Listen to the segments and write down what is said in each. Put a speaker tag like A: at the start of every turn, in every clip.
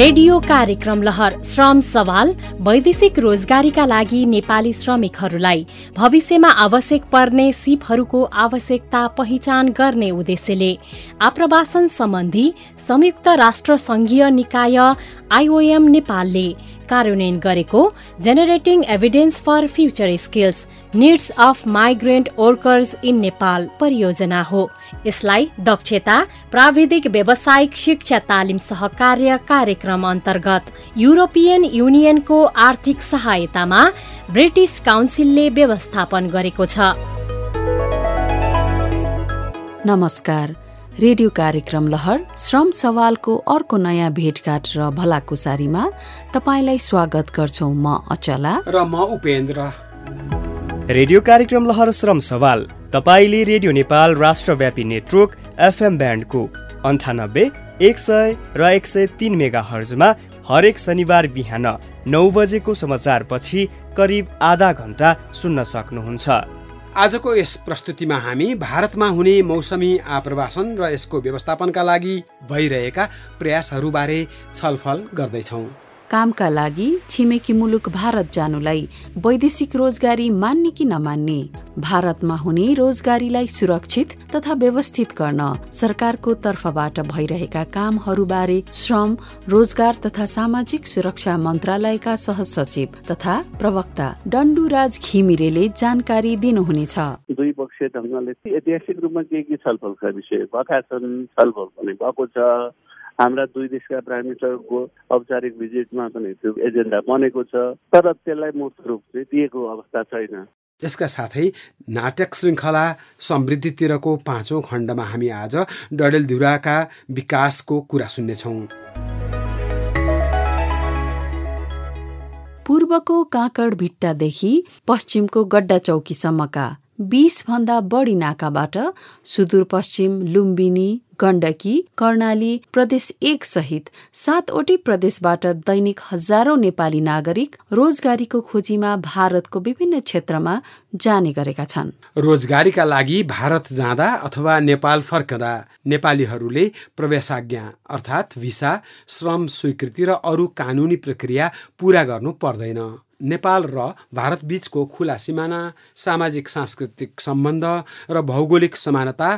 A: Radio कार्यक्रम लहर श्रम सवाल वैदेशिक रोजगारीका लागि नेपाली श्रमिकहरूलाई। भविष्यमा आवश्यक पर्ने सिपहरूको आवश्यकता पहिचान गर्ने उद्देश्यले। आप्रवासन सम्बन्धी संयुक्त राष्ट्र संघीय निकाय आइओएम नेपालले कार्यान्वयन गरेको generating evidence for future skills needs of migrant workers in Nepal परियोजना हो। यसलाई दक्षता प्राविधिक व्यावसायिक शिक्षा तालिम सहकार्य कार्यक्रम अन्तर्गत युरोपियन युनियनको आर्थिक सहायतामा ब्रिटिस काउन्सिलले व्यवस्थापन गरेको छ।
B: नमस्कार। रेडियो कार्यक्रम लहर श्रम सवालको अर्को नयाँ भेटघाट र भलाकुसारीमा तपाईँलाई स्वागत गर्छौ म अचला।
C: र म उपेन्द्र।
D: रेडियो कार्यक्रम लहर श्रम सवाल। तपाईँले रेडियो नेपाल राष्ट्रव्यापी नेटवर्क एफएम ब्यान्डको अन्ठानब्बे एक सय र एक सय तिन मेगा हर्जमा हरेक शनिबार बिहान नौ बजेको समाचारपछि करिब आधा घन्टा सुन्न सक्नुहुन्छ।
C: आजको यस प्रस्तुतिमा हामी भारतमा हुने मौसमी आप्रवासन र यसको व्यवस्थापनका लागि भइरहेका प्रयासहरूबारे छलफल गर्दैछौँ।
B: कामका लागि छिमेकी मुलुक भारत जानुलाई वैदेशिक रोजगारी मान्ने कि नमान्ने? भारतमा हुने रोजगारीलाई सुरक्षित तथा व्यवस्थित गर्न सरकारको तर्फबाट भइरहेका कामहरूबारे श्रम रोजगार तथा सामाजिक सुरक्षा मन्त्रालयका सहसचिव तथा प्रवक्ता डन्डुराज घिमिरेले जानकारी दिनुहुनेछ।
E: दुई ढङ्गले ऐतिहासिक रूपमा के के छलफलका विषय भएका छन्? छलफल पनि भएको छ हाम्रा दुई देशका प्राइम मिनिस्टरको औपचारिक भिजिटमा पनि त्यो एजेन्डा बनेको छ तर त्यसलाई मूर्त रूप चाहिँ दिएको अवस्था छैन।
C: यसका साथै नाटक श्रृङ्खला समृद्धितिरको पाँचौँ खण्डमा हामी आज डडेलधुराका विकासको कुरा सुन्नेछौँ।
B: पूर्वको काँकड भिट्टादेखि पश्चिमको गड्डा चौकीसम्मका बीस भन्दा बढी नाकाबाट सुदूरपश्चिम लुम्बिनी गण्डकी कर्णाली प्रदेश एक सहित सातवटै प्रदेशबाट दैनिक हजारौं नेपाली नागरिक रोजगारीको खोजीमा भारतको विभिन्न क्षेत्रमा जाने गरेका छन्।
C: रोजगारीका लागि भारत जाँदा अथवा नेपाल फर्कदा नेपालीहरूले प्रवेशाज्ञा अर्थात् भिसा श्रम स्वीकृति र अरू कानुनी प्रक्रिया पूरा गर्नु पर्दैन। नेपाल र भारत बीचको खुला सिमाना सामाजिक सांस्कृतिक सम्बन्ध र भौगोलिक समानता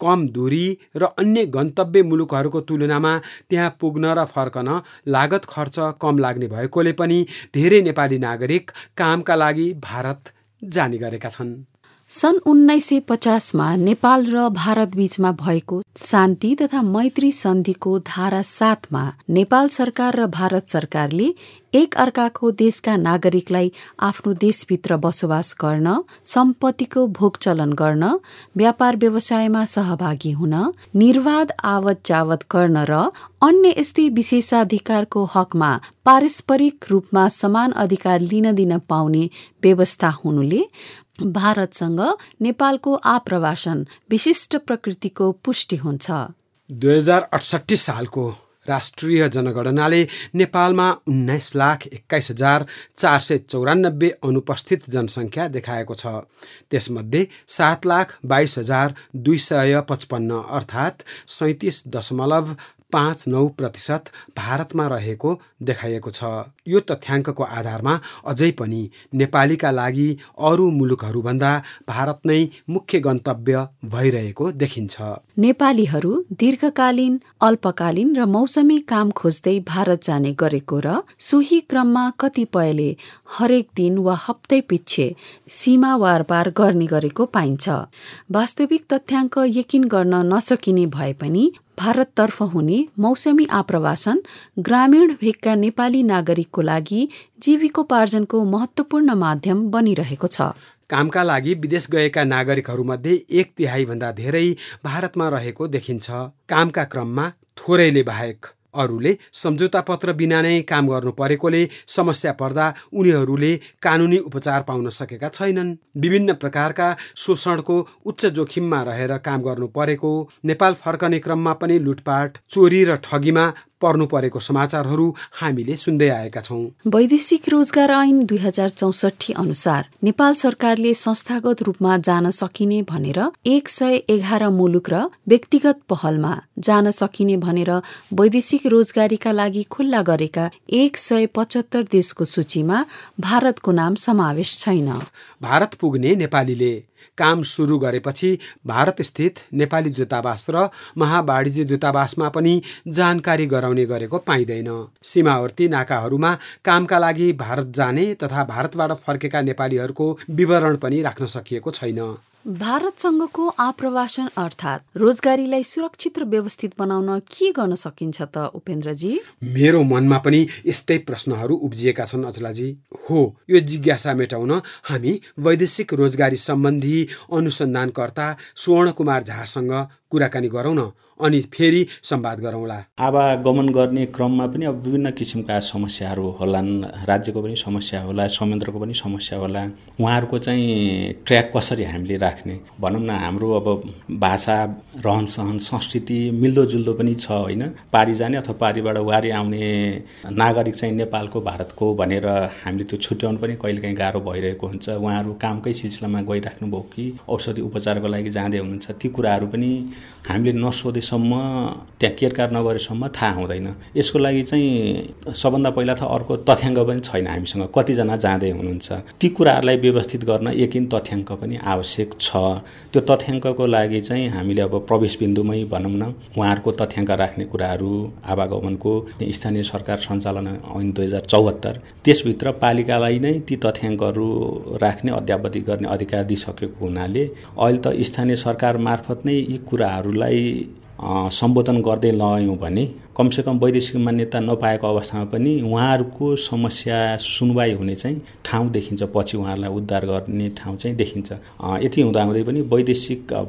C: कम दूरी र अन्य गन्तव्य मुलुकहरूको तुलनामा त्यहाँ पुग्न र फर्कन लागत खर्च कम लाग्ने भएकोले पनि धेरै नेपाली नागरिक कामका लागि भारत जाने गरेका छन्।
B: सन् उन्नाइस सय पचासमा नेपाल र भारत बीचमा भएको शान्ति तथा मैत्री सन्धिको धारा सातमा नेपाल सरकार र भारत सरकारले एक अर्काको देशका नागरिकलाई आफ्नो देशभित्र बसोबास गर्न सम्पत्तिको भोगचलन गर्न व्यापार व्यवसायमा सहभागी हुन निर्वाध आवत जावत गर्न र अन्य यस्तै विशेषाधिकारको हकमा पारस्परिक रूपमा समान अधिकार लिन दिन पाउने व्यवस्था हुनुले भारतसँग नेपालको आप्रवासन विशिष्ट प्रकृतिको पुष्टि हुन्छ।
C: दुई हजार अठसट्ठी सालको राष्ट्रिय जनगणनाले नेपालमा उन्नाइस लाख एक्काइस हजार चार सय चौरानब्बे अनुपस्थित जनसङ्ख्या देखाएको छ। त्यसमध्ये सात लाख बाइस हजार दुई सय पचपन्न अर्थात् सैतिस दशमलव पाँच नौ प्रतिशत भारतमा रहेको देखाइएको छ। यो तथ्याङ्कको आधारमा अझै पनि नेपालीका लागि अरू मुलुकहरूभन्दा भारत नै मुख्य गन्तव्य भइरहेको देखिन्छ।
B: नेपालीहरू दीर्घकालीन अल्पकालीन र मौसमी काम खोज्दै भारत जाने गरेको र सोही क्रममा कतिपयले हरेक दिन वा हप्तै पिच्छे सीमा वारपार गर्ने गरेको पाइन्छ। वास्तविक तथ्याङ्क यकिन गर्न नसकिने भए पनि भारततर्फ हुने मौसमी आप्रवासन ग्रामीण भेगका नेपाली नागरिकको लागि जीविकोपार्जनको महत्वपूर्ण माध्यम बनिरहेको छ।
C: कामका लागि विदेश गएका नागरिकहरूमध्ये एक तिहाईभन्दा धेरै भारतमा रहेको देखिन्छ। कामका क्रममा थोरैले बाहेक अरूले सम्झौता पत्र बिना नै काम गर्नु परेकोले समस्या पर्दा उनीहरूले कानुनी उपचार पाउन सकेका छैनन्। विभिन्न प्रकारका शोषणको उच्च जोखिममा रहेर काम गर्नु परेको नेपाल फर्कने क्रममा पनि लुटपाट चोरी र ठगीमा पर्नु परेको समाचारहरू हामीले सुन्दै आएका छौँ।
B: वैदेशिक रोजगार ऐन दुई हजार चौसठी अनुसार नेपाल सरकारले संस्थागत रूपमा जान सकिने भनेर एक सय एघार मुलुक र व्यक्तिगत पहलमा जान सकिने भनेर वैदेशिक रोजगारीका लागि खुल्ला गरेका एक सय पचहत्तर देशको सूचीमा भारतको नाम समावेश छैन।
C: भारत पुग्ने नेपालीले काम सुरु गरेपछि भारत स्थित नेपाली दूतावास र महावाणिज्य दूतावासमा पनि जानकारी गराउने गरेको पाइँदैन। सीमावर्ती नाकाहरूमा कामका लागि भारत जाने तथा भारतबाट फर्केका नेपालीहरूको विवरण पनि राख्न सकिएको छैन।
B: भारतसँगको आप्रवासन अर्थात् रोजगारीलाई सुरक्षित र व्यवस्थित बनाउन के गर्न सकिन्छ त उपेन्द्रजी?
C: मेरो मनमा पनि यस्तै प्रश्नहरू उब्जिएका छन् अचलाजी। हो यो जिज्ञासा मेटाउन हामी वैदेशिक रोजगारी सम्बन्धी अनुसन्धानकर्ता स्वर्ण कुमार झासँग कुराकानी गरौँ न। अनि फेरि संवाद गरौँला।
F: आवागमन गर्ने क्रममा पनि अब विभिन्न किसिमका समस्याहरू होलान् राज्यको पनि समस्या होला संयन्त्रको पनि समस्या होला। उहाँहरूको चाहिँ ट्र्याक कसरी हामीले राख्ने? भनौँ न हाम्रो अब भाषा रहन सहन संस्कृति मिल्दोजुल्दो पनि छ होइन? पारी जाने अथवा पारीबाट वारी आउने नागरिक चाहिँ नेपालको भारतको भनेर हामीले त्यो छुट्याउनु पनि कहिलेकाहीँ गाह्रो भइरहेको हुन्छ। उहाँहरू कामकै सिलसिलामा गइराख्नुभयो कि औषधि उपचारको लागि जाँदै हुनुहुन्छ। ती कुराहरू पनि हामीले नसोधे सकेसम्म त्यहाँ केरकार नगरेसम्म थाहा हुँदैन। यसको लागि चाहिँ सबभन्दा पहिला त अर्को तथ्याङ्क पनि छैन हामीसँग। कतिजना जाँदै हुनुहुन्छ। ती कुराहरूलाई व्यवस्थित गर्न एकिन तथ्याङ्क पनि आवश्यक छ। त्यो तथ्याङ्कको लागि चाहिँ हामीले अब प्रवेश बिन्दुमै भनौँ न उहाँहरूको तथ्याङ्क राख्ने कुराहरू आवागमनको स्थानीय सरकार सञ्चालन ऐन दुई हजार चौहत्तर त्यसभित्र पालिकालाई नै ती तथ्याङ्कहरू राख्ने अध्यावधि गर्ने अधिकार दिइसकेको हुनाले अहिले त स्थानीय सरकार मार्फत नै यी कुराहरूलाई सम्बोधन गर्दै लग्यौँ भने कमसेकम वैदेशिक मान्यता नपाएको अवस्थामा पनि उहाँहरूको समस्या सुनवाई हुने चाहिँ ठाउँ देखिन्छ पछि उहाँहरूलाई उद्धार गर्ने ठाउँ चाहिँ देखिन्छ। यति हुँदाहुँदै पनि वैदेशिक अब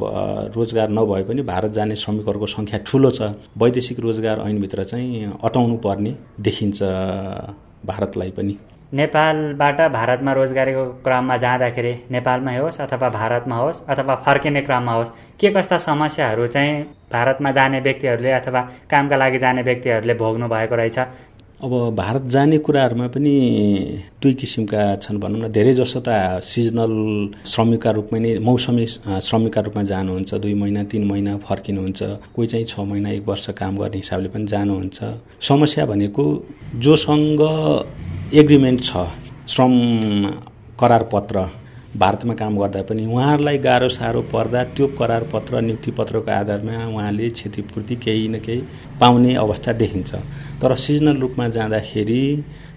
F: रोजगार नभए पनि भारत जाने श्रमिकहरूको सङ्ख्या ठुलो छ। वैदेशिक रोजगार ऐनभित्र चाहिँ अटाउनु पर्ने देखिन्छ भारतलाई पनि।
G: नेपालबाट भारतमा रोजगारीको क्रममा जाँदाखेरि नेपालमै होस् अथवा भारतमा होस् अथवा फर्किने क्रममा होस् के कस्ता समस्याहरू चाहिँ भारतमा जाने व्यक्तिहरूले अथवा कामका लागि जाने व्यक्तिहरूले भोग्नु भएको रहेछ?
F: अब भारत जाने कुराहरूमा पनि दुई किसिमका छन् भनौँ न। धेरै जसो त सिजनल श्रमिकका रूपमा नै मौसमी श्रमिकका रूपमा जानुहुन्छ। दुई महिना तिन महिना फर्किनुहुन्छ। कोही चाहिँ छ महिना एक वर्ष काम गर्ने हिसाबले पनि जानुहुन्छ। समस्या भनेको जोसँग एग्रिमेन्ट छ। श्रम करार पत्र भारतमा काम गर्दा पनि उहाँहरूलाई गाह्रो साह्रो पर्दा त्यो करार पत्र नियुक्ति पत्रको आधारमा उहाँले क्षतिपूर्ति केही न केही पाउने अवस्था देखिन्छ। तर सिजनल रूपमा जाँदाखेरि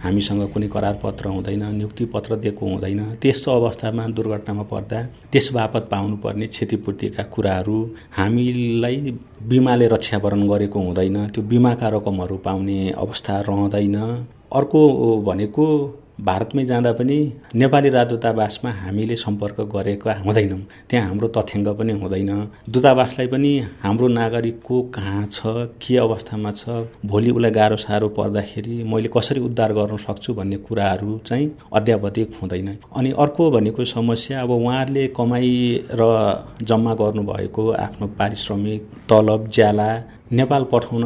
F: हामीसँग कुनै करार पत्र हुँदैन नियुक्ति पत्र दिएको हुँदैन। त्यस्तो अवस्थामा दुर्घटनामा पर्दा त्यस बापत पाउनुपर्ने क्षतिपूर्तिका कुराहरू हामीलाई बिमाले रक्षावरण गरेको हुँदैन। त्यो बिमाका रकमहरू पाउने अवस्था रहँदैन। अर्को भनेको भारतमै जाँदा पनि नेपाली राजदूतावासमा हामीले सम्पर्क गरेका हुँदैनौँ। त्यहाँ हाम्रो तथ्याङ्क पनि हुँदैन। दूतावासलाई पनि हाम्रो नागरिकको कहाँ छ के अवस्थामा छ भोलि उसलाई गाह्रो साह्रो पर्दाखेरि मैले कसरी उद्धार गर्न सक्छु भन्ने कुराहरू चाहिँ अध्यावधिक हुँदैन। अनि अर्को भनेको समस्या अब उहाँहरूले कमाइ र जम्मा गर्नुभएको आफ्नो पारिश्रमिक तलब ज्याला नेपाल पठाउन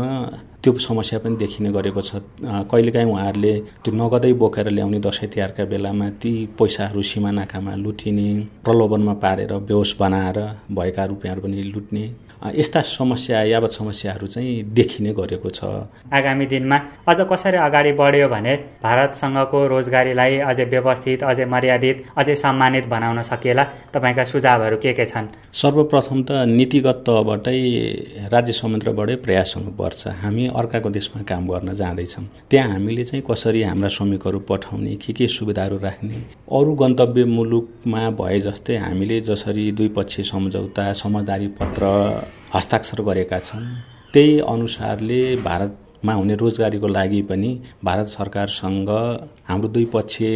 F: त्यो समस्या पनि देखिने गरेको छ। कहिलेकाहीँ उहाँहरूले त्यो नगदै बोकेर ल्याउने दसैँ तिहारका बेलामा ती पैसाहरू सीमा नाकामा लुटिने प्रलोभनमा पारेर बेहोस बनाएर भएका रुपियाँहरू पनि लुट्ने यस्ता समस्या यावत समस्याहरू चाहिँ देखिने गरेको छ।
G: आगामी दिनमा अझ कसरी अगाडि बढ्यो भने भारतसँगको रोजगारीलाई अझै व्यवस्थित अझै मर्यादित अझै सम्मानित बनाउन सकिएला? तपाईँका सुझावहरू के के छन्?
F: सर्वप्रथम त नीतिगत तहबाटै राज्य संयन्त्रबाटै प्रयास हुनुपर्छ। हामी अर्काको देशमा काम गर्न जाँदैछौँ। त्यहाँ हामीले चाहिँ कसरी हाम्रा श्रमिकहरू पठाउने के के सुविधाहरू राख्ने अरू गन्तव्य मुलुकमा भए जस्तै हामीले जसरी द्विपक्षीय सम्झौता समझदारी पत्र हस्ताक्षर गरेका छन्। त्यही अनुसारले भारतमा हुने रोजगारीको लागि पनि भारत सरकारसँग हाम्रो द्विपक्षीय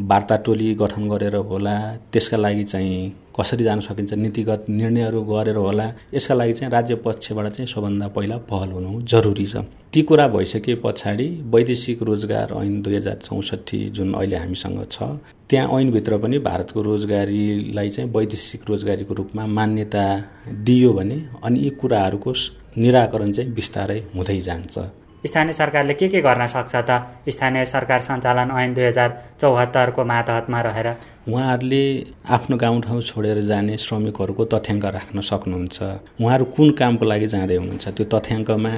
F: वार्ता टोली गठन गरेर होला त्यसका लागि चाहिँ कसरी जान सकिन्छ नीतिगत निर्णयहरू गरेर होला यसका लागि चाहिँ राज्य पक्षबाट चाहिँ सबभन्दा पहिला पहल हुनु जरुरी छ। ती कुरा भइसके पछाडि वैदेशिक रोजगार ऐन दुई हजार चौसठी जुन अहिले हामीसँग छ त्यहाँ ऐनभित्र पनि भारतको रोजगारीलाई चाहिँ वैदेशिक रोजगारीको रूपमा मान्यता दियो भने अनि यी कुराहरूको निराकरण चाहिँ बिस्तारै हुँदै जान्छ।
G: स्थानीय सरकारले के के गर्न सक्छ त? स्थानीय सरकार सञ्चालन ऐन दुई हजार चौहत्तरको मातहतमा रहेर।
F: उहाँहरूले आफ्नो गाउँठाउँ छोडेर जाने श्रमिकहरूको तथ्याङ्क राख्न सक्नुहुन्छ। उहाँहरू कुन कामको लागि जाँदै हुनुहुन्छ? त्यो तथ्याङ्कमा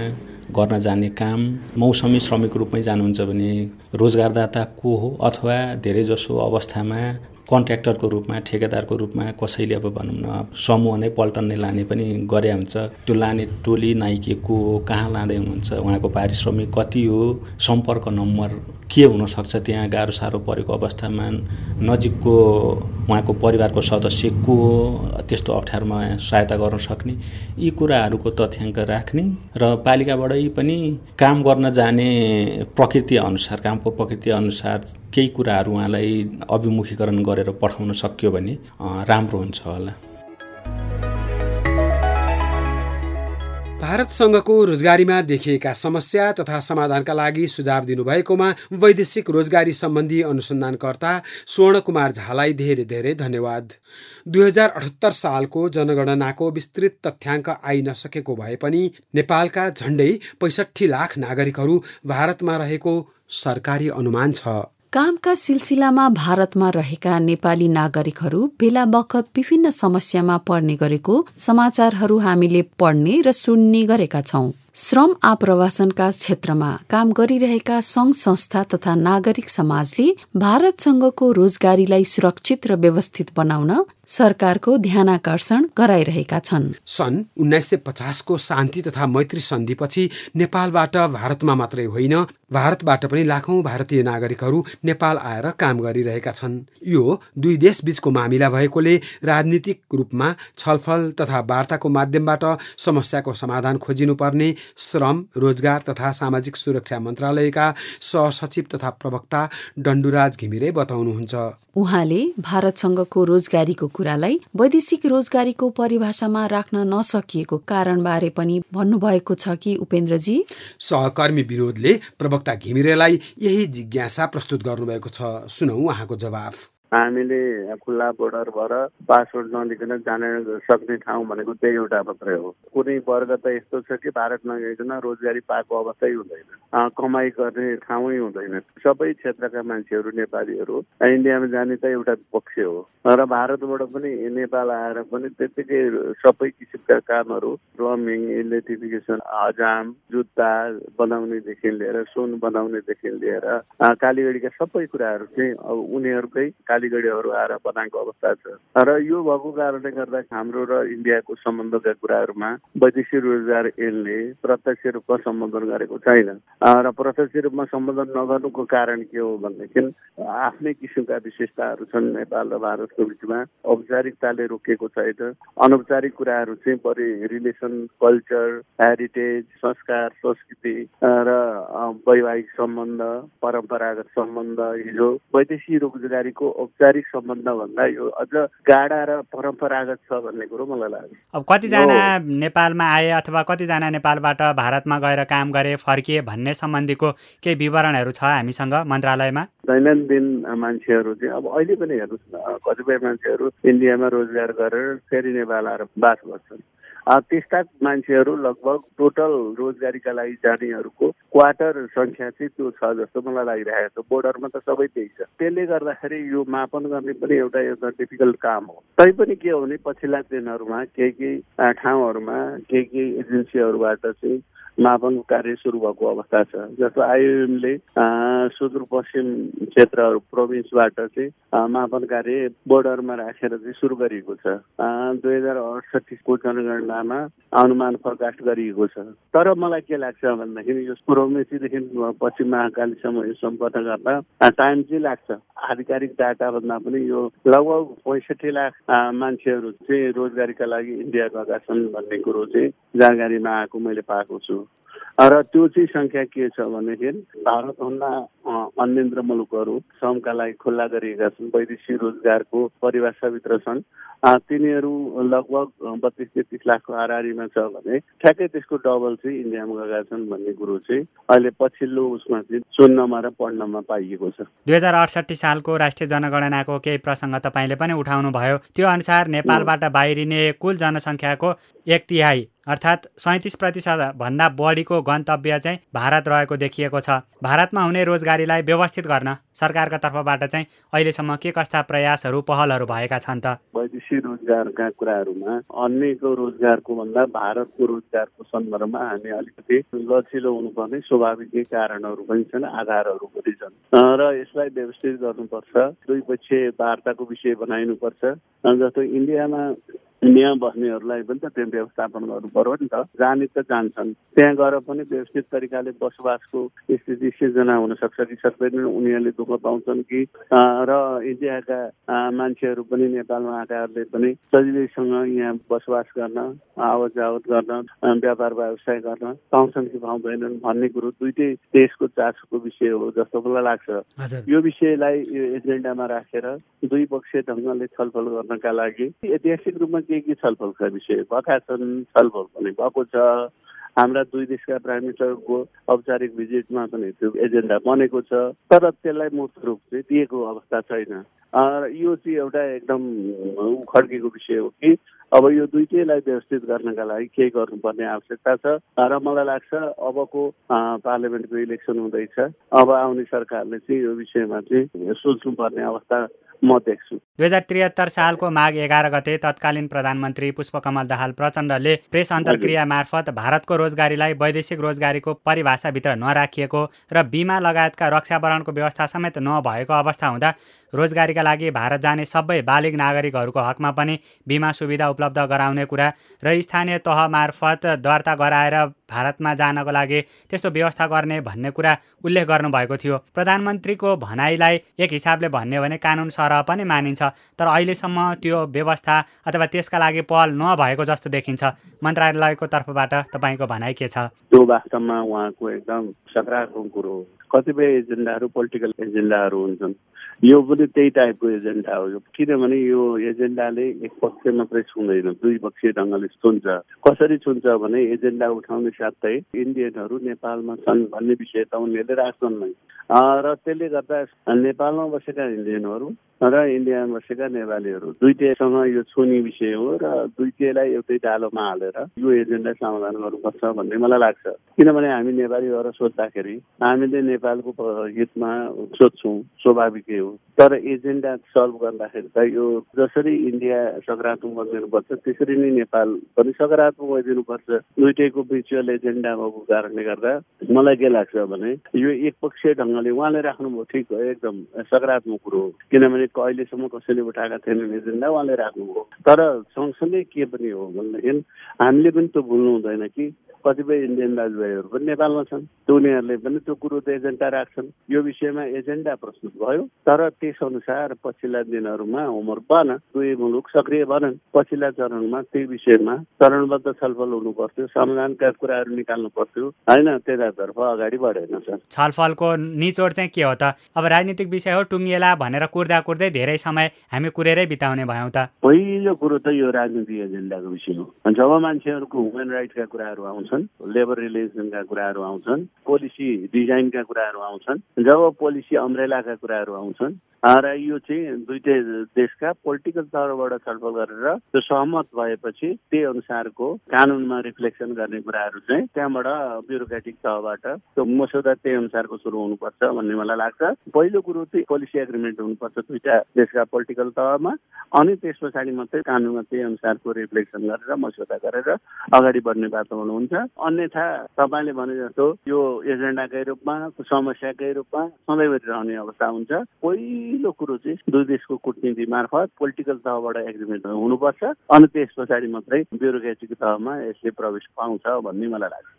F: गर्न जाने काम मौसमी श्रमिक रूपमै जानुहुन्छ भने रोजगारदाता को हो अथवा धेरैजसो अवस्थामा कन्ट्र्याक्टरको रूपमा ठेकेदारको रूपमा कसैले अब भनौँ न समूह नै पल्टन नै लाने पनि गरे हुन्छ। त्यो लाने टोली नाइके को हो कहाँ लाँदै हुनुहुन्छ उहाँको पारिश्रमिक कति हो सम्पर्क नम्बर के हुनसक्छ त्यहाँ गाह्रो साह्रो परेको अवस्थामा नजिकको उहाँको परिवारको सदस्य को हो त्यस्तो अप्ठ्यारोमा सहायता गर्न सक्ने यी कुराहरूको तथ्याङ्क राख्ने र पालिकाबाटै पनि काम गर्न जाने प्रकृति अनुसार कामको प्रकृति अनुसार केही कुराहरू उहाँलाई अभिमुखीकरण गरेर पठाउन सक्यो भने राम्रो हुन्छ होला।
C: भारतसँगको रोजगारीमा देखिएका समस्या तथा समाधानका लागि सुझाव दिनुभएकोमा वैदेशिक रोजगारी सम्बन्धी अनुसन्धानकर्ता स्वर्ण कुमार झालाई धेरै धेरै धन्यवाद। दुई हजार अठहत्तर सालको जनगणनाको विस्तृत तथ्याङ्क आइ नसकेको भए पनि नेपालका झन्डै पैँसठी लाख नागरिकहरू भारतमा रहेको सरकारी अनुमान छ।
B: कामका सिलसिलामा भारतमा रहेका नेपाली नागरिकहरू बेला बखत विभिन्न समस्यामा पर्ने गरेको समाचारहरू हामीले पढ्ने र सुन्ने गरेका छौं। श्रम आप्रवासनका क्षेत्रमा काम गरिरहेका संघ संस्था तथा नागरिक समाजले भारतसँगको रोजगारीलाई सुरक्षित र व्यवस्थित बनाउन सरकारको ध्यानाकर्षण गराइरहेका छन्।
C: सन् उन्नाइस सय पचासको शान्ति तथा मैत्री सन्धिपछि नेपालबाट भारतमा मात्रै होइन भारतबाट पनि लाखौं भारतीय नागरिकहरू नेपाल आएर काम गरिरहेका छन्। यो दुई देश बीचको मामिला भएकोले राजनीतिक रूपमा छलफल तथा वार्ताको माध्यमबाट समस्याको समाधान खोजिनुपर्ने श्रम रोजगार तथा सामाजिक सुरक्षा मन्त्रालयका सहसचिव तथा प्रवक्ता डन्डुराज घिमिरे बताउनुहुन्छ।
B: उहाँले भारतसँगको रोजगारीको कुरालाई वैदेशिक रोजगारीको परिभाषामा राख्न नसकिएको कारणबारे पनि भन्नुभएको छ कि उपेन्द्रजी?
C: सहकर्मी विरोधले प्रवक्ता घिमिरेलाई यही जिज्ञासा प्रस्तुत गर्नुभएको छ। सुनौ उहाँको जवाफ।
E: हामीले खुल्ला बोर्डर भएर पासपोर्ट नलिकन जान सक्ने ठाउँ भनेको त्यही एउटा मात्रै हो। कुनै वर्ग त यस्तो छ कि भारत नगइकन रोजगारी पाएको अवस्थै हुँदैन। कमाइ गर्ने ठाउँै हुँदैन। सबै क्षेत्रका मान्छेहरू नेपालीहरू इन्डियामा जाने त एउटा पक्ष हो। र भारतबाट पनि नेपाल आएर पनि त्यत्तिकै सबै किसिमका कामहरू प्लम्बिङ इलेक्ट्रिफिकेसन हजाम जुत्ता बनाउनेदेखि लिएर सुन बनाउनेदेखि लिएर कालीगढीका सबै कुराहरू चाहिँ अब उनीहरूकै कालीगढीहरू आएर बनाएको अवस्था छ। र यो भएको कारणले गर्दा हाम्रो र इन्डियाको सम्बन्धका कुराहरूमा वैदेशिक रोजगार ऐनले प्रत्यक्ष रूपमा सम्बोधन गरेको छैन। र प्रत्यक्ष रूपमा सम्बोधन नगर्नुको कारण के हो भनेदेखि आफ्नै किसिमका विशेषताहरू छन्। नेपाल र भारतको बिचमा औपचारिकताले रोकिएको छैन अनौपचारिक कुराहरू चाहिँ बढी रिलेसन कल्चर हेरिटेज संस्कार संस्कृति र वैवाहिक सम्बन्ध परम्परागत सम्बन्ध हिजो वैदेशिक रोजगारीको औपचारिक सम्बन्ध भन्दा यो अझ गाडा र परम्परागत छ भन्ने कुरो मलाई लाग्छ।
G: अब कतिजना नेपालमा आए अथवा कतिजना नेपालबाट भारतमा गएर काम गरे फर्किए भन्ने सम्बन्धीको केही विवरणहरू छ हामीसँग मन्त्रालयमा?
E: दैनन्दिन मान्छेहरू चाहिँ अब अहिले पनि हेर्नुहोस् न कतिपय मान्छेहरू इन्डियामा रोजगार गरेर फेरि नेपाल आएर बास गर्छन्। त्यस्ता मान्छेहरू लगभग टोटल रोजगारीका लागि जानेहरूको क्वार्टर सङ्ख्या चाहिँ त्यो छ जस्तो मलाई लागिरहेको छ। बोर्डरमा त सबै त्यही छ। त्यसले गर्दाखेरि यो मापन गर्ने पनि एउटा एउटा डिफिकल्ट काम हो। तैपनि के हो भने पछिल्ला दिनहरूमा केही केही ठाउँहरूमा केही केही एजेन्सीहरूबाट चाहिँ मापन कार्य सुरु भएको अवस्था छ। जस्तो आइओएमले सुदूरपश्चिम क्षेत्रहरू प्रोभिन्सबाट चाहिँ मापन कार्य बोर्डरमा राखेर चाहिँ सुरु गरिएको छ। दुई हजार अडसठीको जनगणनामा अनुमान फोरकास्ट गरिएको छ। तर मलाई के लाग्छ भन्दाखेरि यो प्रोभिन्सीदेखि पश्चिम महाकालीसम्म यो सम्पन्न गर्न टाइम चाहिँ लाग्छ। आधिकारिक डाटा भन्दा पनि यो लगभग पैँसठी लाख मान्छेहरू चाहिँ रोजगारीका लागि इन्डिया गएका छन् भन्ने कुरो चाहिँ जानकारीमा आएको मैले पाएको छु। र त्यो चाहिँ सङ्ख्या के छ भनेदेखि भारतभन्दा अन्य मुलुकहरू श्रमका लागि खुल्ला गरिएका छन् वैदेशिक रोजगारको परिभाषाभित्र छन्। तिनीहरू लगभग बत्तिस तेत्तिस लाखको हाराहारीमा छ भने ठ्याक्कै त्यसको डबल चाहिँ इन्डियामा गएका छन् भन्ने कुरो चाहिँ अहिले पछिल्लो उसमा चाहिँ सुन्नमा र पढ्नमा पाइएको छ।
G: दुई हजार अडसठी सालको राष्ट्रिय जनगणनाको केही प्रसङ्ग तपाईँले पनि उठाउनु भयो त्यो अनुसार नेपालबाट बाहिरिने कुल जनसङ्ख्याको एक तिहाई अर्थात् सैँतिस प्रतिशत भन्दा बढीको गन्तव्य चाहिँ भारत रहेको देखिएको छ। भारतमा हुने रोजगारीलाई व्यवस्थित गर्न सरकारका तर्फबाट चाहिँ अहिलेसम्म के कस्ता प्रयासहरू पहलहरू भएका छन् त?
E: वैदेशिक रोजगारका कुराहरूमा अन्यको रोजगारको भन्दा भारतको रोजगारको सन्दर्भमा हामी अलिकति लचिलो हुनुपर्ने स्वाभाविक कारणहरू पनि छन् आधारहरू पनि छन्। र यसलाई व्यवस्थित गर्नुपर्छ दुई वार्ताको विषय बनाइनुपर्छ। जस्तो इन्डियामा नियम बस्नेहरूलाई पनि त त्यो व्यवस्थापन गर्नु पर्यो नि त। जाने त जान्छन्। त्यहाँ गएर पनि व्यवस्थित तरिकाले बसोबासको स्थिति सिर्जना हुन सक्छ कि सक्दैन उनीहरूले दुःख पाउँछन् कि र इन्डियाका मान्छेहरू पनि नेपालमा आएकाहरूले पनि सजिलैसँग यहाँ बसोबास गर्न आवत जावत गर्न व्यापार व्यवसाय गर्न पाउँछन् कि पाउँदैनन् भन्ने कुरो दुइटै देशको चासोको विषय हो जस्तो मलाई लाग्छ। यो विषयलाई यो एजेन्डामा राखेर दुई पक्षीय ढङ्गले छलफल गर्नका लागि ऐतिहासिक रूपमा के के छलफलका विषय? भएका छन् छलफल पनि भएको छ। हाम्रा दुई देशका प्राइम मिनिस्टरको औपचारिक भिजिटमा पनि त्यो एजेन्डा बनेको छ। तर त्यसलाई मूर्त रूप चाहिँ दिएको अवस्था छैन। यो चाहिँ एउटा एकदम खड्केको विषय हो कि अब यो दुइटैलाई व्यवस्थित गर्नका लागि केही गर्नुपर्ने आवश्यकता छ? र मलाई लाग्छ अबको पार्लियामेन्टको इलेक्सन हुँदैछ। अब आउने सरकारले चाहिँ यो विषयमा चाहिँ सोच्नुपर्ने अवस्था म देख्छु।
G: दुई हजार त्रिहत्तर सालको माघ एघार गते तत्कालीन प्रधानमन्त्री पुष्पकमल दाहाल प्रचण्डले प्रेस अन्तर्क्रिया मार्फत भारतको रोजगारीलाई वैदेशिक रोजगारीको परिभाषाभित्र नराखिएको र बिमा लगायतका रक्षावरणको व्यवस्था समेत नभएको अवस्था हुँदा रोजगारीका लागि भारत जाने सबै बालिग नागरिकहरूको हकमा पनि बिमा सुविधा उपलब्ध गराउने कुरा र स्थानीय तह मार्फत दर्ता गराएर भारतमा जानको लागि त्यस्तो व्यवस्था गर्ने भन्ने कुरा उल्लेख गर्नुभएको थियो। प्रधानमन्त्रीको भनाइलाई एक हिसाबले भन्यो भने कानुन सरह पनि मानिन्छ तर अहिलेसम्म त्यो व्यवस्था अथवा त्यसका लागि पहल नभएको जस्तो देखिन्छ। मन्त्रालयको तर्फबाट तपाईँको भनाइ के छ?
E: त्यो वास्तवमा उहाँको एकदम सकारात्मक कुरो कतिपय एजेन्डाहरू पोलिटिकल एजेन्डाहरू हुन्छन्। यो पनि त्यही टाइपको एजेन्डा हो किनभने यो एजेन्डाले एक पक्ष मात्रै छुँदैन दुई पक्षीय ढङ्गले छुन्छ कसरी छुन्छ भने एजेन्डा उठाउने साथै इन्डियनहरू नेपालमा छन् भन्ने विषय त उनीहरूले राख्छन् नै र त्यसले गर्दा नेपालमा बसेका इन्डियनहरू र इन्डियामा बसेका नेपालीहरू दुइटैसँग यो छुने विषय हो र दुइटैलाई एउटै डालोमा हालेर यो एजेन्डा समाधान गर्नुपर्छ भन्ने मलाई लाग्छ। किनभने हामी नेपाली भएर सोद्धाखेरि हामीले नेपालको हितमा सोध्छौँ स्वाभाविकै हो। तर एजेन्डा सल्भ गर्दाखेरि त यो जसरी इन्डिया सकारात्मक बनिदिनुपर्छ त्यसरी नै नेपाल पनि सकारात्मक भइदिनुपर्छ दुइटैको म्युचुअल एजेन्डा भएको कारणले गर्दा मलाई के लाग्छ भने यो एकपक्षीय ढङ्गले उहाँले राख्नुभयो ठिक हो एकदम सकारात्मक कुरो हो। किनभने अहिलेसम्म कसैले उठाएका थिएनन् एजेन्डा उहाँले राख्नुभयो। तर सँगसँगै के पनि हो भनेदेखि हामीले पनि त्यो भुल्नु हुँदैन कि कतिपय इन्डियन दाजुभाइहरू पनि नेपालमा छन्। उनीहरूले पनि त्यो कुरो त एजेन्डा राख्छन्। यो विषयमा एजेन्डा प्रस्तुत भयो। तर त्यस अनुसार पछिल्ला दिनहरूमा होमवर्क भएन दुई मुलुक सक्रिय भएनन् पछिल्ला चरणमा त्यही विषयमा चरणबद्ध छलफल हुनु पर्थ्यो समाधानका कुराहरू निकाल्नु पर्थ्यो। होइन त्यतातर्फ अगाडि बढेन सर।
G: छलफलको निचोड चाहिँ के हो त? अब राजनीतिक विषय हो टुङ्गिएला भनेर कुर्दा कुर्दै धेरै समय हामी कुरेरै बिताउने भयौँ त।
E: पहिलो कुरो त यो राजनीतिक एजेन्डाको विषय हो। जब मान्छेहरूको ह्युमन राइट्सका कुराहरू आउँछ आउँछन् लेबर रिलेसनका कुराहरू आउँछन् पोलिसी डिजाइनका कुराहरू आउँछन् जब पोलिसी अम्ब्रेलाका कुराहरू आउँछन् र यो चाहिँ दुइटै देशका पोलिटिकल तहबाट छलफल गरेर त्यो सहमत भएपछि त्यही अनुसारको कानुनमा रिफ्लेक्सन गर्ने कुराहरू चाहिँ त्यहाँबाट ब्युरोक्रेटिक तहबाट त्यो मसौदा त्यही अनुसारको सुरु हुनुपर्छ भन्ने मलाई लाग्छ। पहिलो कुरो चाहिँ पोलिसी एग्रिमेन्ट हुनुपर्छ दुईटा देशका पोलिटिकल तहमा अनि त्यस पछाडि मात्रै कानुनमा त्यही अनुसारको रिफ्लेक्सन गरेर मसौदा गरेर अगाडि बढ्ने वातावरण हुन्छ। अन्यथा तपाईँले भने जस्तो यो एजेन्डाकै रूपमा समस्याकै रूपमा सधैँभरि रहने अवस्था हुन्छ। पहिलो कुरो चाहिँ दुई देशको कुटनीति मार्फत पोलिटिकल तहबाट एग्रिमेन्ट हुनुपर्छ। अनि त्यस पछाडि मात्रै ब्युरोक्रेटिक तहमा यसले प्रवेश पाउँछ भन्ने मलाई लाग्छ।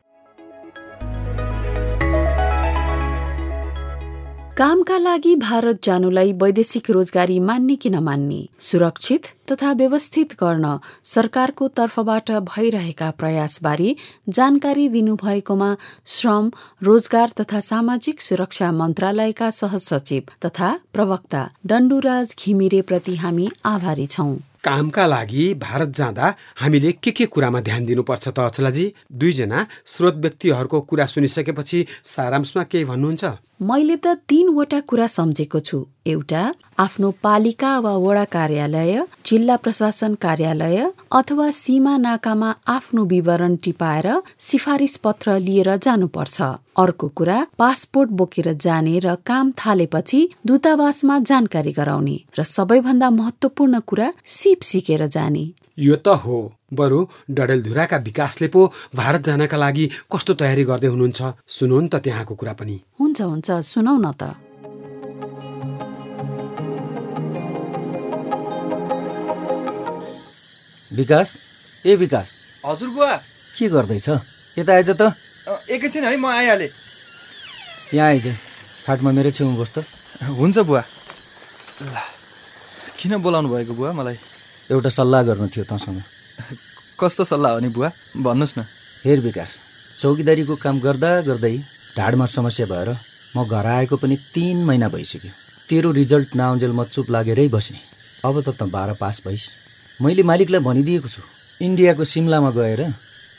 B: कामका लागि भारत जानुलाई वैदेशिक रोजगारी मान्ने कि नमान्ने सुरक्षित तथा व्यवस्थित गर्न सरकारको तर्फबाट भइरहेका प्रयासबारे जानकारी दिनुभएकोमा श्रम रोजगार तथा सामाजिक सुरक्षा मन्त्रालयका सहसचिव तथा प्रवक्ता डण्डुराज घिमिरेप्रति हामी आभारी छौं।
C: कामका लागि भारत जाँदा हामीले के के कुरामा ध्यान दिनुपर्छ त अचलाजी? दुईजना स्रोत व्यक्तिहरूको कुरा सुनिसकेपछि सारांशमा केही भन्नुहुन्छ?
B: मैले त तीनवटा कुरा सम्झेको छु। एउटा आफ्नो पालिका वा वडा कार्यालय जिल्ला प्रशासन कार्यालय अथवा सीमा नाकामा आफ्नो विवरण टिपाएर सिफारिस पत्र लिएर जानुपर्छ। अर्को कुरा पासपोर्ट बोकेर जाने र काम थालेपछि दूतावासमा जानकारी गराउने र सबैभन्दा महत्वपूर्ण कुरा सिप सिकेर जाने।
C: यो त हो। बरु डडेलधुराका विकासले पो भारत जानका लागि कस्तो तयारी गर्दै हुनुहुन्छ? सुनौ त त्यहाँको कुरा पनि।
B: हुन्छ हुन्छ सुनौ न त।
H: विकास? ए विकास।
I: हजुर बुवा।
H: के गर्दैछ? यता आइज त।
I: एकैछिन है म आइहालेँ।
H: यहाँ आइज। खाटमा मेरो छेउमा बस् त
I: हुन्छ बुवा। ल किन बोलाउनु भएको बुवा मलाई?
H: एउटा सल्लाह गर्नु थियो तँसँग।
I: कस्तो सल्लाह हो नि बुवा? भन्नुहोस् न।
H: हेर विकास चौकीदारीको काम गर्दा गर्दै ढाडमा समस्या भएर म घर आएको पनि तिन महिना भइसक्यो। तेरो रिजल्ट नआउन्जेल म चुप लागेरै बसेँ। अब त त बाह्र पास भइस्। मैले मालिकलाई भनिदिएको छु इन्डियाको सिमलामा गएर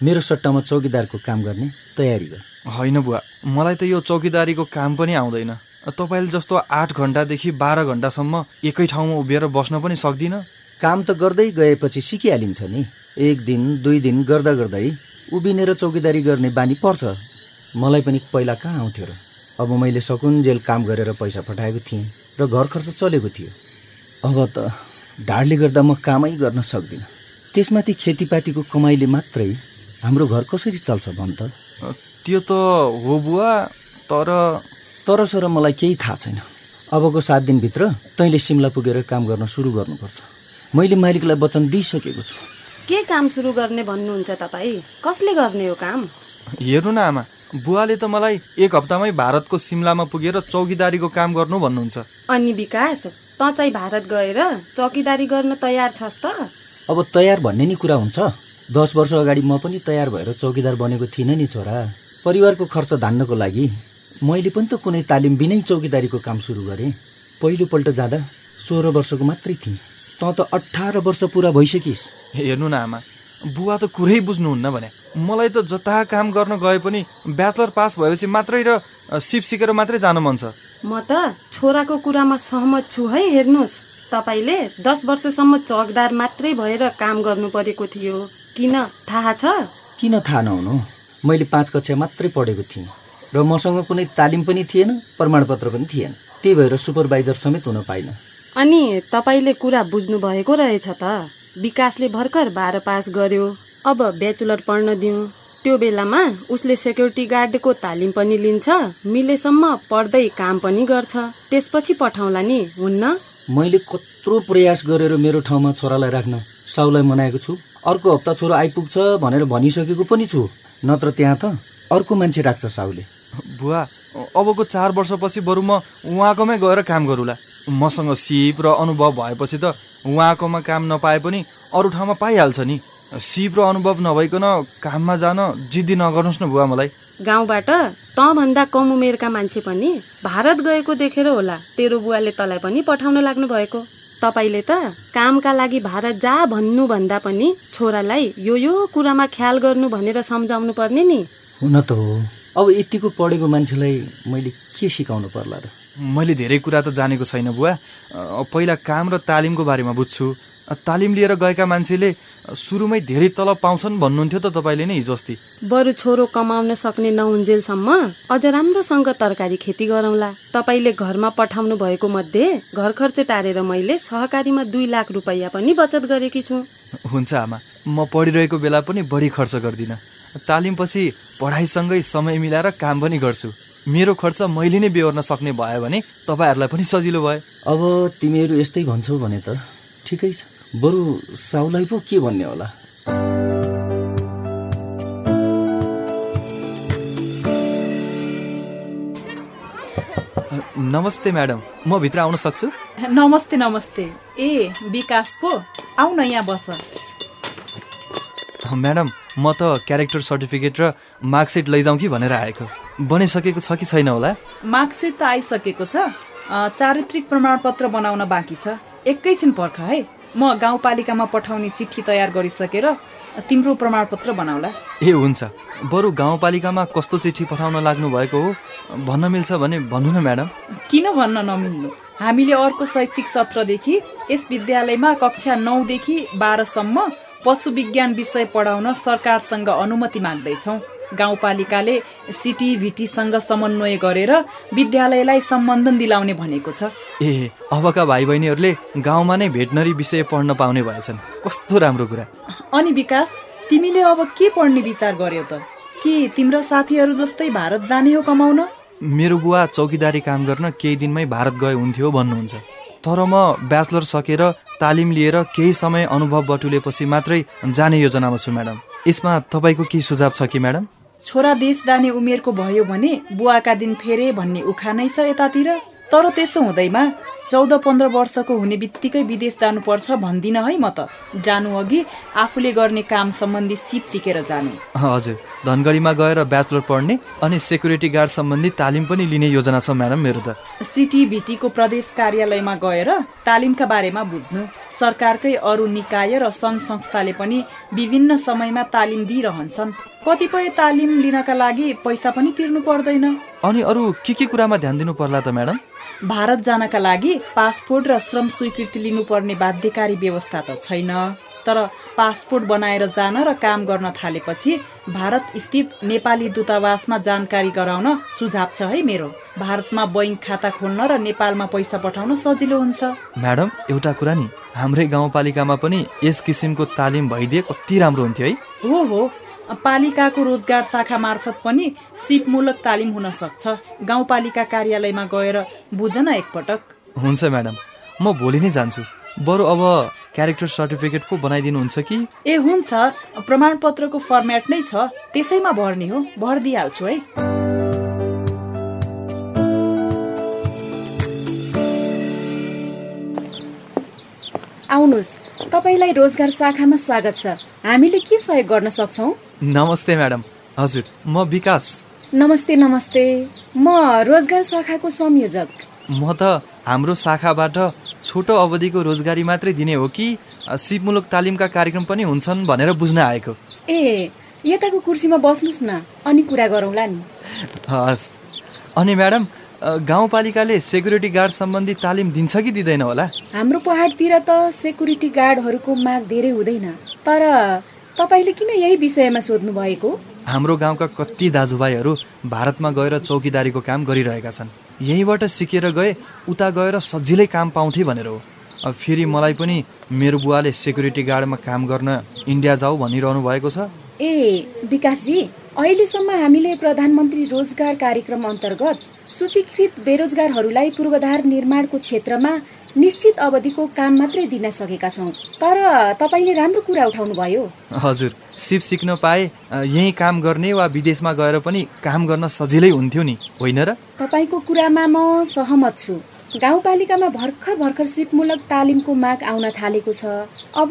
H: मेरो सट्टामा चौकीदारको काम गर्ने तयारी गर।
I: होइन बुवा मलाई त यो चौकीदारीको काम पनि आउँदैन। तपाईँले जस्तो आठ घन्टादेखि बाह्र घन्टासम्म एकै ठाउँमा उभिएर बस्न पनि सक्दिनँ।
H: काम त गर्दै गएपछि सिकिहालिन्छ नि। एक दिन दुई दिन गर्दा गर्दै उभिनेर चौकीदारी गर्ने बानी पर्छ। मलाई पनि पहिला कहाँ आउँथ्यो र? अब मैले सकुन्जेल काम गरेर पैसा पठाएको थिएँ र घर खर्च चलेको थियो। अब त ढाडले गर्दा म कामै गर्न सक्दिनँ। त्यसमाथि खेतीपातीको कमाइले मात्रै हाम्रो घर कसरी चल्छ भन् त?
I: त्यो त हो बुवा तर
H: तर सर मलाई केही थाहा छैन। अबको सात दिनभित्र तैँले सिमला पुगेर काम गर्न सुरु गर्नुपर्छ। मैले मालिकलाई वचन दिइसकेको छु।
J: के काम सुरु गर्ने भन्नुहुन्छ तपाईँ? कसले गर्ने हो काम?
I: हेर्नु न आमा बुवाले त मलाई एक हप्तामै भारतको सिमलामा पुगेर चौकीदारीको काम गर्नु भन्नुहुन्छ।
J: अनि विकास त चाहिँ भारत गएर चौकीदारी गर्न तयार छस् त।
H: अब तयार भन्ने नि कुरा हुन्छ। दस वर्ष अगाडि म पनि तयार भएर चौकीदार बनेको थिइनँ नि छोरा। परिवारको खर्च धान्नको लागि मैले पनि त कुनै तालिम बिनै चौकीदारीको काम सुरु गरेँ। पहिलोपल्ट जाँदा सोह्र वर्षको मात्रै थिएँ। तँ त अठार वर्ष पुरा भइसकिस्।
I: हेर्नु न आमा बुवा त कुरै बुझ्नुहुन्न भने। मलाई त जता काम गर्न गए पनि ब्याचलर पास भएपछि मात्रै र सिप सिकेर मात्रै जान मन छ।
J: म त छोराको कुरामा सहमत छु है हेर्नुहोस्। तपाईँले दस वर्षसम्म चौकदार मात्रै भएर काम गर्नु परेको थियो। किन थाहा छ?
H: किन थाहा नहुनु? मैले पाँच कक्षा मात्रै पढेको थिएँ। र मसँग कुनै तालिम पनि थिएन प्रमाणपत्र पनि थिएन। त्यही भएर सुपरभाइजर समेत हुन पाइनँ।
J: अनि तपाईँले कुरा बुझ्नु भएको रहेछ त। विकासले भर्खर बाह्र पास गर्यो। अब ब्याचलर पढ्न दिउँ त्यो बेलामा उसले सेक्युरिटी गार्डको तालिम पनि लिन्छ। मिलेसम्म पढ्दै काम पनि गर्छ। त्यसपछि पठाउला नि हुन्न?
H: मैले कत्रो प्रयास गरेर मेरो ठाउँमा छोरालाई राख्न साउलाई मनाएको छु। अर्को हप्ता छोरो आइपुग्छ भनेर भनिसकेको पनि छु। नत्र त्यहाँ त अर्को मान्छे राख्छ साउले
I: बुवा अबको चार वर्षपछि बरु म उहाँकोमै गएर काम गरौँला। मसँग सिप र अनुभव भएपछि त उहाँकोमा काम नपाए पनि अरू ठाउँमा पाइहाल्छ नि। सिप र अनुभव नभइकन काममा जान जिद्दी नगर्नुहोस् न बुवा मलाई।
J: गाउँबाट तँभन्दा कम उमेरका मान्छे पनि भारत गएको देखेर होला तेरो बुवाले तँलाई पनि पठाउन लाग्नु भएको तपाईँले त कामका लागि भारत जा भन्नु भन्दा पनि छोरालाई यो यो कुरामा ख्याल गर्नु भनेर सम्झाउनु पर्ने नि।
H: हुन त हो। अब यतिको पढेको मान्छेलाई मैले के सिकाउनु पर्ला र
I: मैले धेरै कुरा त जानेको छैन बुवा। पहिला काम र तालिमको बारेमा बुझ्छु। तालिम लिएर गएका मान्छेले सुरुमै धेरै तलब पाउँछन् भन्नुहुन्थ्यो त तपाईँले नै हिजो अस्ति
J: बरु छोरो कमाउन सक्ने नहुन्जेलसम्म अझ राम्रोसँग तरकारी खेती गरौँला। तपाईँले घरमा पठाउनु भएको मध्ये घर खर्च टारेर मैले सहकारीमा दुई लाख रुपियाँ पनि बचत गरेकी छु।
I: हुन्छ आमा म पढिरहेको बेला पनि बढी खर्च गर्दिनँ। तालिमपछि पढाइसँगै समय मिलाएर काम पनि गर्छु। मेरो खर्च मैले नै बेहोर्न सक्ने भयो भने तपाईँहरूलाई पनि सजिलो भयो।
H: अब तिमीहरू यस्तै भन्छौ भने त ठिकै छ। बरु साउलाई पो के भन्ने होला?
I: नमस्ते म्याडम म भित्र आउन सक्छु?
K: नमस्ते नमस्ते। ए विकास पो आउ न यहाँ बस।
I: म्याडम म त क्यारेक्टर सर्टिफिकेट र मार्कसिट लैजाउँ कि भनेर आएको। बनिसकेको छ कि छैन होला?
K: मार्कसिट त आइसकेको छ। चारित्रिक प्रमाणपत्र बनाउन बाँकी छ। एकैछिन पर्ख है। म गाउँपालिकामा पठाउने चिठी तयार गरिसकेर तिम्रो प्रमाणपत्र बनाउला।
I: ए हुन्छ। बरु गाउँपालिकामा कस्तो चिठी पठाउन लाग्नु भएको हो? भन्न मिल्छ भने भन्नु न म्याडम।
K: किन भन्न नमिल्नु? हामीले अर्को शैक्षिक सत्रदेखि यस विद्यालयमा कक्षा नौदेखि बाह्रसम्म पशु विज्ञान विषय पढाउन सरकारसँग अनुमति माग्दैछौँ। गाउँपालिकाले सिटिभिटीसँग समन्वय गरेर विद्यालयलाई सम्बन्धन दिलाउने भनेको छ।
I: ए अबका भाइ बहिनीहरूले गाउँमा नै भेटनरी विषय पढ्न पाउने भएछन्। कस्तो राम्रो कुरा।
K: अनि विकास तिमीले अब के पढ्ने विचार गर्यौ त? के तिम्रा साथीहरू जस्तै भारत जाने हो कमाउन?
I: मेरो बुवा चौकीदारी काम गर्न केही दिनमै भारत गए हुन्थ्यो भन्नुहुन्छ। तर म ब्याचलर सकेर तालिम लिएर केही समय अनुभव बटुलेपछि मात्रै जाने योजनामा छु म्याडम। यसमा तपाईँको केही सुझाव छ कि म्याडम?
K: छोरा देश जाने उमेरको भयो भने बुवाका दिन फेरे भन्ने उखानै छ यतातिर तर त्यसो हुँदैमा चौध पन्ध्र वर्षको हुने बित्तिकै विदेश जानुपर्छ भन्दिनँ है म त। जानु अघि आफूले गर्ने काम सम्बन्धी सिप सिकेर जानु।
I: हजुर। धनगढीमा गएर ब्याचलर पढ्ने अनि सेक्युरिटी गार्ड सम्बन्धी तालिम पनि लिने योजना छ म्याडम मेरो त।
K: सिटिभिटीको प्रदेश कार्यालयमा गएर तालिमका बारेमा बुझ्नु। सरकारकै अरू निकाय र सङ्घ संस्थाले पनि विभिन्न समयमा तालिम दिइरहन्छन्। कतिपय तालिम लिनका लागि पैसा पनि तिर्नु पर्दैन।
I: अनि अरू के के कुरामा ध्यान दिनु पर्ला त म्याडम?
K: भारत जानका लागि पासपोर्ट र श्रम स्वीकृति लिनुपर्ने बाध्यकारी व्यवस्था त छैन। तर पासपोर्ट बनाएर जान र काम गर्न थालेपछि भारत स्थित नेपाली दूतावासमा जानकारी गराउन सुझाव छ है मेरो। भारतमा बैङ्क खाता खोल्न र नेपालमा पैसा पठाउन सजिलो हुन्छ।
I: म्याडम एउटा कुरा नि हाम्रै गाउँपालिकामा पनि यस किसिमको तालिम भइदिए कति राम्रो हुन्थ्यो है।
K: हो हो। पालिकाको रोजगार शाखा मार्फत पनि सिपमूलक तालिम हुन सक्छ। गाउँपालिका कार्यालयमा गएर बुझ न एकपटक।
I: हुन्छ म्याडम म भोलि नै जान्छु। बरु अब क्यारेक्टर सर्टिफिकेट पो बनाइदिनुहुन्छ कि?
K: ए हुन्छ। प्रमाणपत्रको फर्मेट नै छ। त्यसैमा भर्ने हो। भर दिइहाल्छु है।
L: आउनुहोस्। तपाईँलाई रोजगार शाखामा स्वागत छ। हामीले के सहयोग गर्न सक्छौँ?
I: नमस्ते म्याडम हजुर म विकास।
L: नमस्ते नमस्ते। म रोजगार शाखाको संयोजक।
I: म त हाम्रो शाखाबाट छोटो अवधिको रोजगारी मात्रै दिने हो कि सिपमूलक तालिमका कार्यक्रम पनि हुन्छन् भनेर बुझ्न आएको।
L: ए यताको कुर्सीमा बस्नुहोस् न अनि कुरा गरौँला नि।
I: हस्। अनि म्याडम गाउँपालिकाले सेक्युरिटी गार्ड सम्बन्धी तालिम दिन्छ कि दिँदैन होला?
L: हाम्रो पहाडतिर त सेक्युरिटी गार्डहरूको माग धेरै हुँदैन तर तपाईँले किन यही विषयमा सोध्नु भएको
I: हाम्रो गाउँका कति दाजुभाइहरू भारतमा गएर चौकीदारीको काम गरिरहेका छन्। यहीँबाट सिकेर गए उता गएर सजिलै काम पाउँथे भनेर हो। फेरि मलाई पनि मेरो बुवाले सेक्युरिटी गार्डमा काम गर्न इन्डिया जाऊ भनिरहनु भएको छ।
L: ए विकासजी अहिलेसम्म हामीले प्रधानमन्त्री रोजगार कार्यक्रम अन्तर्गत सूचीकृत बेरोजगारहरूलाई पूर्वाधार निर्माणको क्षेत्रमा निश्चित अवधिको काम मात्रै दिन सकेका छौँ। तर तपाईँले राम्रो कुरा उठाउनु भयो
I: हजुर सिप सिक्न पाए यहीँ काम गर्ने वा विदेशमा गएर पनि काम गर्न सजिलै हुन्थ्यो नि होइन र?
L: तपाईँको कुरामा म सहमत छु। गाउँपालिकामा भर्खर भर्खर सिपमूलक तालिमको माग आउन थालेको छ। अब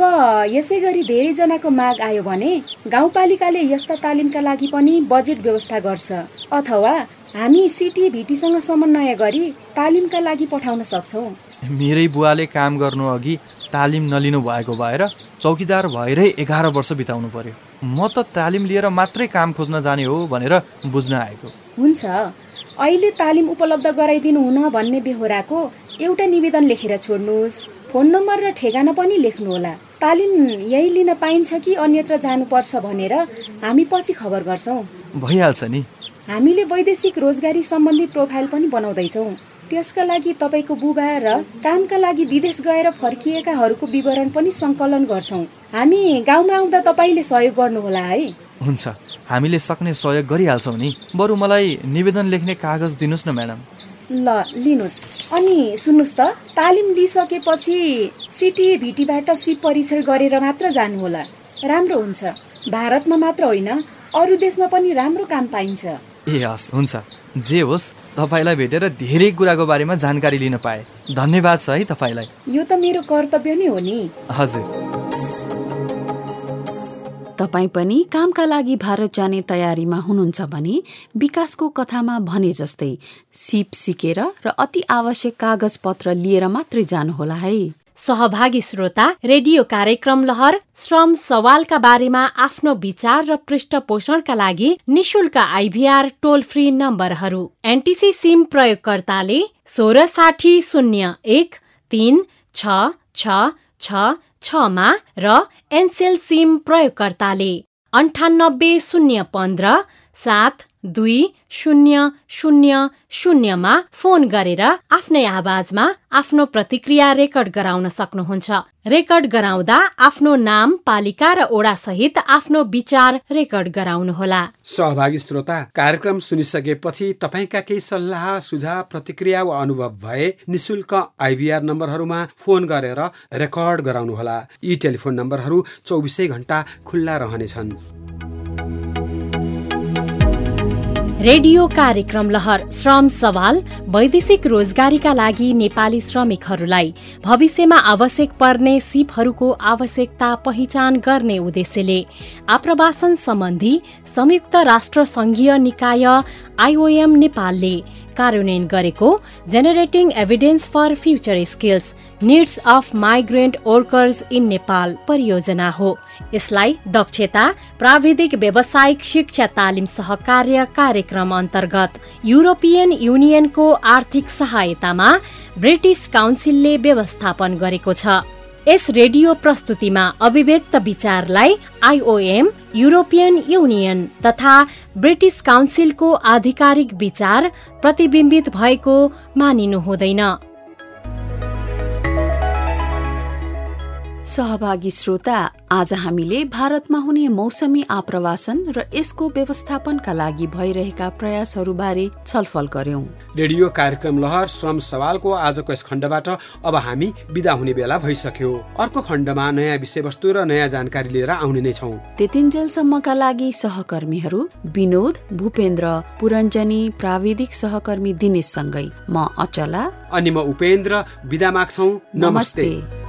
L: यसै गरी धेरैजनाको माग आयो भने गाउँपालिकाले यस्ता तालिमका लागि पनि बजेट व्यवस्था गर्छ। अथवा हामी सिटिभिटीसँग समन्वय गरी तालिमका लागि पठाउन सक्छौँ।
I: मेरै बुवाले काम गर्नु अघि तालिम नलिनु भएको भएर चौकीदार भएरै एघार वर्ष बिताउनु पर्यो। म त तालिम लिएर मात्रै काम खोज्न जाने हो भनेर बुझ्न आएको।
L: हुन्छ अहिले तालिम उपलब्ध गराइदिनु हुन भन्ने बेहोराको एउटा निवेदन लेखेर छोड्नुहोस्। फोन नम्बर र ठेगाना पनि लेख्नुहोला। तालिम यही लिन पाइन्छ कि अन्यत्र जानुपर्छ भनेर हामी पछि खबर गर्छौँ।
I: भइहाल्छ नि।
L: हामीले वैदेशिक रोजगारी सम्बन्धी प्रोफाइल पनि बनाउँदैछौँ। त्यसका लागि तपाईँको बुबा र कामका लागि विदेश गएर फर्किएकाहरूको विवरण पनि सङ्कलन गर्छौँ। हामी गाउँमा आउँदा तपाईँले सहयोग गर्नुहोला है।
I: हुन्छ हामीले सक्ने सहयोग गरिहाल्छौँ नि। बरु मलाई निवेदन लेख्ने कागज दिनुहोस् न म्याडम।
L: ल लिनुहोस्। अनि सुन्नुहोस् त तालिम लिइसकेपछि सिटिभिटीबाट सिप परीक्षण गरेर मात्र जानुहोला। राम्रो हुन्छ। भारतमा मात्र होइन अरू देशमा पनि राम्रो काम पाइन्छ।
I: ए हस् हुन्छ। जे होस् तपाईँलाई भेटेर धेरै कुराको बारेमा जानकारी लिन पाएँ। धन्यवाद छ है तपाईँलाई।
L: यो त मेरो कर्तव्य नै हो नि।
I: हजुर।
L: तपाईँ पनि कामका लागि भारत जाने तयारीमा हुनुहुन्छ भने विकासको कथामा भने जस्तै सिप सिकेर र अति आवश्यक कागज पत्र लिएर मात्रै जानुहोला है।
A: सहभागी श्रोता रेडियो कार्यक्रम लहर श्रम सवालका बारेमा आफ्नो विचार र पृष्ठपोषणका लागि निशुल्क आइभीआर टोल फ्री नम्बरहरू। एनटिसी सिम प्रयोगकर्ताले सोह्र साठी शून्य एक तिन छ छ छ छमा र एनसेल सिम प्रयोगकर्ताले अन्ठानब्बे शून्य पन्ध्र सात दुई शून्य शून्य शून्यमा फोन गरेर आफ्नै आवाजमा आफ्नो प्रतिक्रिया रेकर्ड गराउन सक्नुहुन्छ। रेकर्ड गराउँदा आफ्नो नाम पालिका र ओडा सहित आफ्नो विचार रेकर्ड गराउनुहोला।
C: सहभागी श्रोता कार्यक्रम सुनिसकेपछि तपाईँका केही सल्लाह सुझाव प्रतिक्रिया वा अनुभव भए निशुल्क आइभीआर नम्बरहरूमा फोन गरेर रेकर्ड गराउनुहोला। यी टेलिफोन नम्बरहरू चौबिसै घण्टा खुल्ला रहनेछन्।
A: रेडियो कार्यक्रम लहर श्रम सवाल वैदेशिक रोजगारीका लागि नेपाली श्रमिकहरूलाई। भविष्यमा आवश्यक पर्ने सिपहरूको आवश्यकता पहिचान गर्ने उद्देश्यले आप्रवासन सम्बन्धी संयुक्त राष्ट्र संघीय निकाय आइओएम नेपालले कार्यान्वयन गरेको generating evidence for future skills needs of migrant workers in Nepal परियोजना हो। यसलाई दक्षता प्राविधिक व्यावसायिक शिक्षा तालिम सहकार्य कार्यक्रम अन्तर्गत युरोपियन युनियनको आर्थिक सहायतामा ब्रिटिस काउन्सिलले व्यवस्थापन गरेको छ। यस रेडियो प्रस्तुतिमा अभिव्यक्त विचारलाई आइओएम युरोपियन युनियन तथा ब्रिटिस काउन्सिलको आधिकारिक विचार प्रतिबिम्बित भएको मानिनु हुँदैन।
B: सहभागी श्रोता आज हामीले भारतमा हुने मौसमी आप्रवासन र यसको व्यवस्थापनका लागि भइरहेका प्रयासहरूबारे छलफल गर्यौं।
C: रेडियो कार्यक्रम लहर श्रम सवालको आजको यस खण्डबाट अब हामी विदा हुने बेला भइसक्यो। अर्को खण्डमा नयाँ विषयवस्तु र नयाँ जानकारी लिएर आउने नै छौँ।
B: त्यतिन्जेलसम्मका लागि सहकर्मीहरू विनोद भूपेन्द्र पुरञ्जनी प्राविधिक सहकर्मी दिनेशसँगै म अचला।
C: अनि म उपेन्द्र विदा माग्छौ। नमस्ते, नमस्ते।